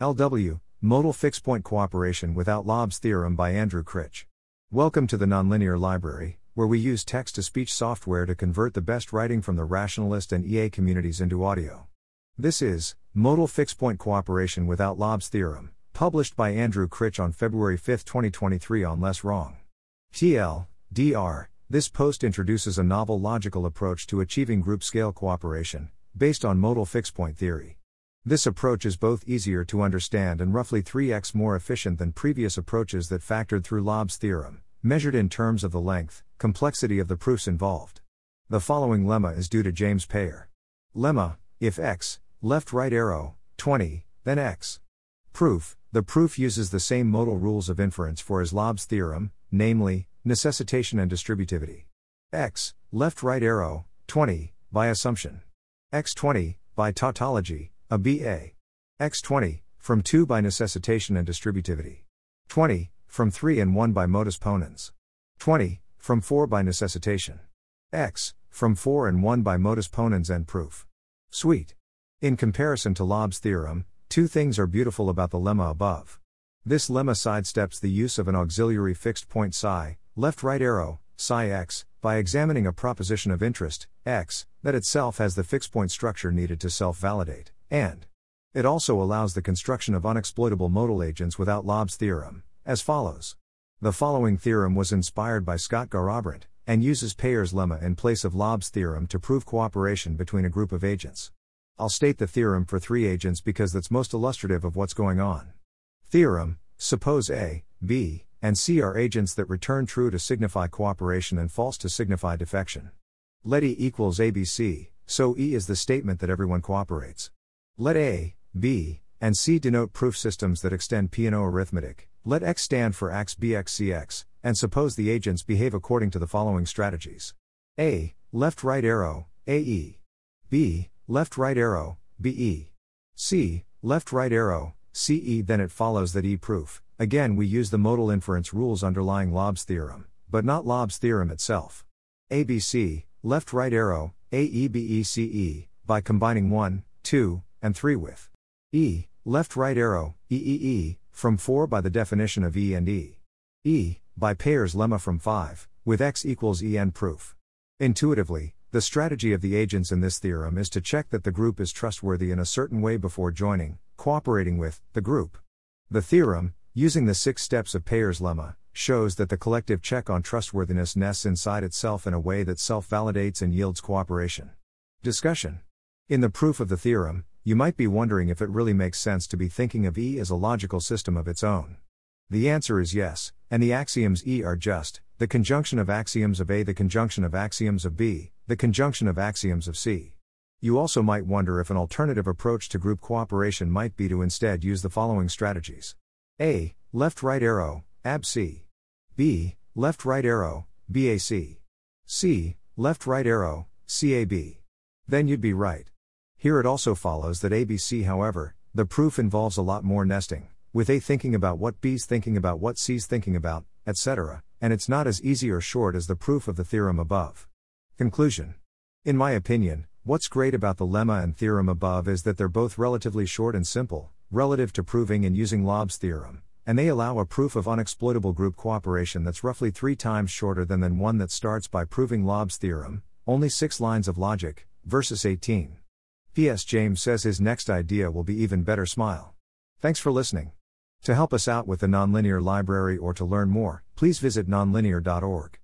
LW, Modal Fixpoint Cooperation without Löb's Theorem by Andrew Critch. Welcome to the Nonlinear Library, where we use text to speech software to convert the best writing from the rationalist and EA communities into audio. This is Modal Fixpoint Cooperation without Löb's Theorem, published by Andrew Critch on February 5, 2023 on Less Wrong. TL, DR, this post introduces a novel logical approach to achieving group scale cooperation, based on modal fixed point theory. This approach is both easier to understand and roughly 3x more efficient than previous approaches that factored through Löb's theorem, measured in terms of the length, complexity of the proofs involved. The following lemma is due to James Payor. Lemma if x, left right arrow, 20, then x. Proof The proof uses the same modal rules of inference for as Löb's theorem, namely, necessitation and distributivity. x, left right arrow, 20, by assumption. x20, by tautology, a BA. X20, from 2 by necessitation and distributivity. 20, from 3 and 1 by modus ponens. 20, from 4 by necessitation. X, from 4 and 1 by modus ponens and proof. Sweet. In comparison to Löb's theorem, two things are beautiful about the lemma above. This lemma sidesteps the use of an auxiliary fixed point psi, left right arrow, psi x, by examining a proposition of interest, x, that itself has the fixed point structure needed to self validate. And it also allows the construction of unexploitable modal agents without Löb's theorem, as follows. The following theorem was inspired by Scott Garrabrant, and uses Payor's lemma in place of Löb's theorem to prove cooperation between a group of agents. I'll state the theorem for three agents because that's most illustrative of what's going on. Theorem Suppose A, B, and C are agents that return true to signify cooperation and false to signify defection. Let E equals ABC, so E is the statement that everyone cooperates. Let A, B, and C denote proof systems that extend Peano arithmetic. Let X stand for AX BX CX, and suppose the agents behave according to the following strategies. A, left right arrow, AE. B, left right arrow, BE. C, left right arrow, CE. Then it follows that E proof. Again, we use the modal inference rules underlying Löb's theorem, but not Löb's theorem itself. ABC, left right arrow, AEBECE, by combining 1, 2, and 3 with E, left right arrow, EEE, from 4 by the definition of E and E. E, by Payor's lemma from 5, with X equals EN proof. Intuitively, the strategy of the agents in this theorem is to check that the group is trustworthy in a certain way before joining, cooperating with, the group. The theorem, using the six steps of Payor's lemma, shows that the collective check on trustworthiness nests inside itself in a way that self validates and yields cooperation. Discussion In the proof of the theorem, you might be wondering if it really makes sense to be thinking of E as a logical system of its own. The answer is yes, and the axioms E are just the conjunction of axioms of A, the conjunction of axioms of B, the conjunction of axioms of C. You also might wonder if an alternative approach to group cooperation might be to instead use the following strategies A. Left right arrow, ABC. B. Left right arrow, BAC. C. Left right arrow, CAB. Then you'd be right. Here it also follows that ABC, however, the proof involves a lot more nesting, with A thinking about what B's thinking about what C's thinking about, etc., and it's not as easy or short as the proof of the theorem above. Conclusion In my opinion, what's great about the lemma and theorem above is that they're both relatively short and simple, relative to proving and using Löb's theorem, and they allow a proof of unexploitable group cooperation that's roughly three times shorter than, than one that starts by proving Löb's theorem, only six lines of logic, versus 18. P.S. James says his next idea will be even better smile. Thanks for listening. To help us out with the Nonlinear Library or to learn more, please visit nonlinear.org.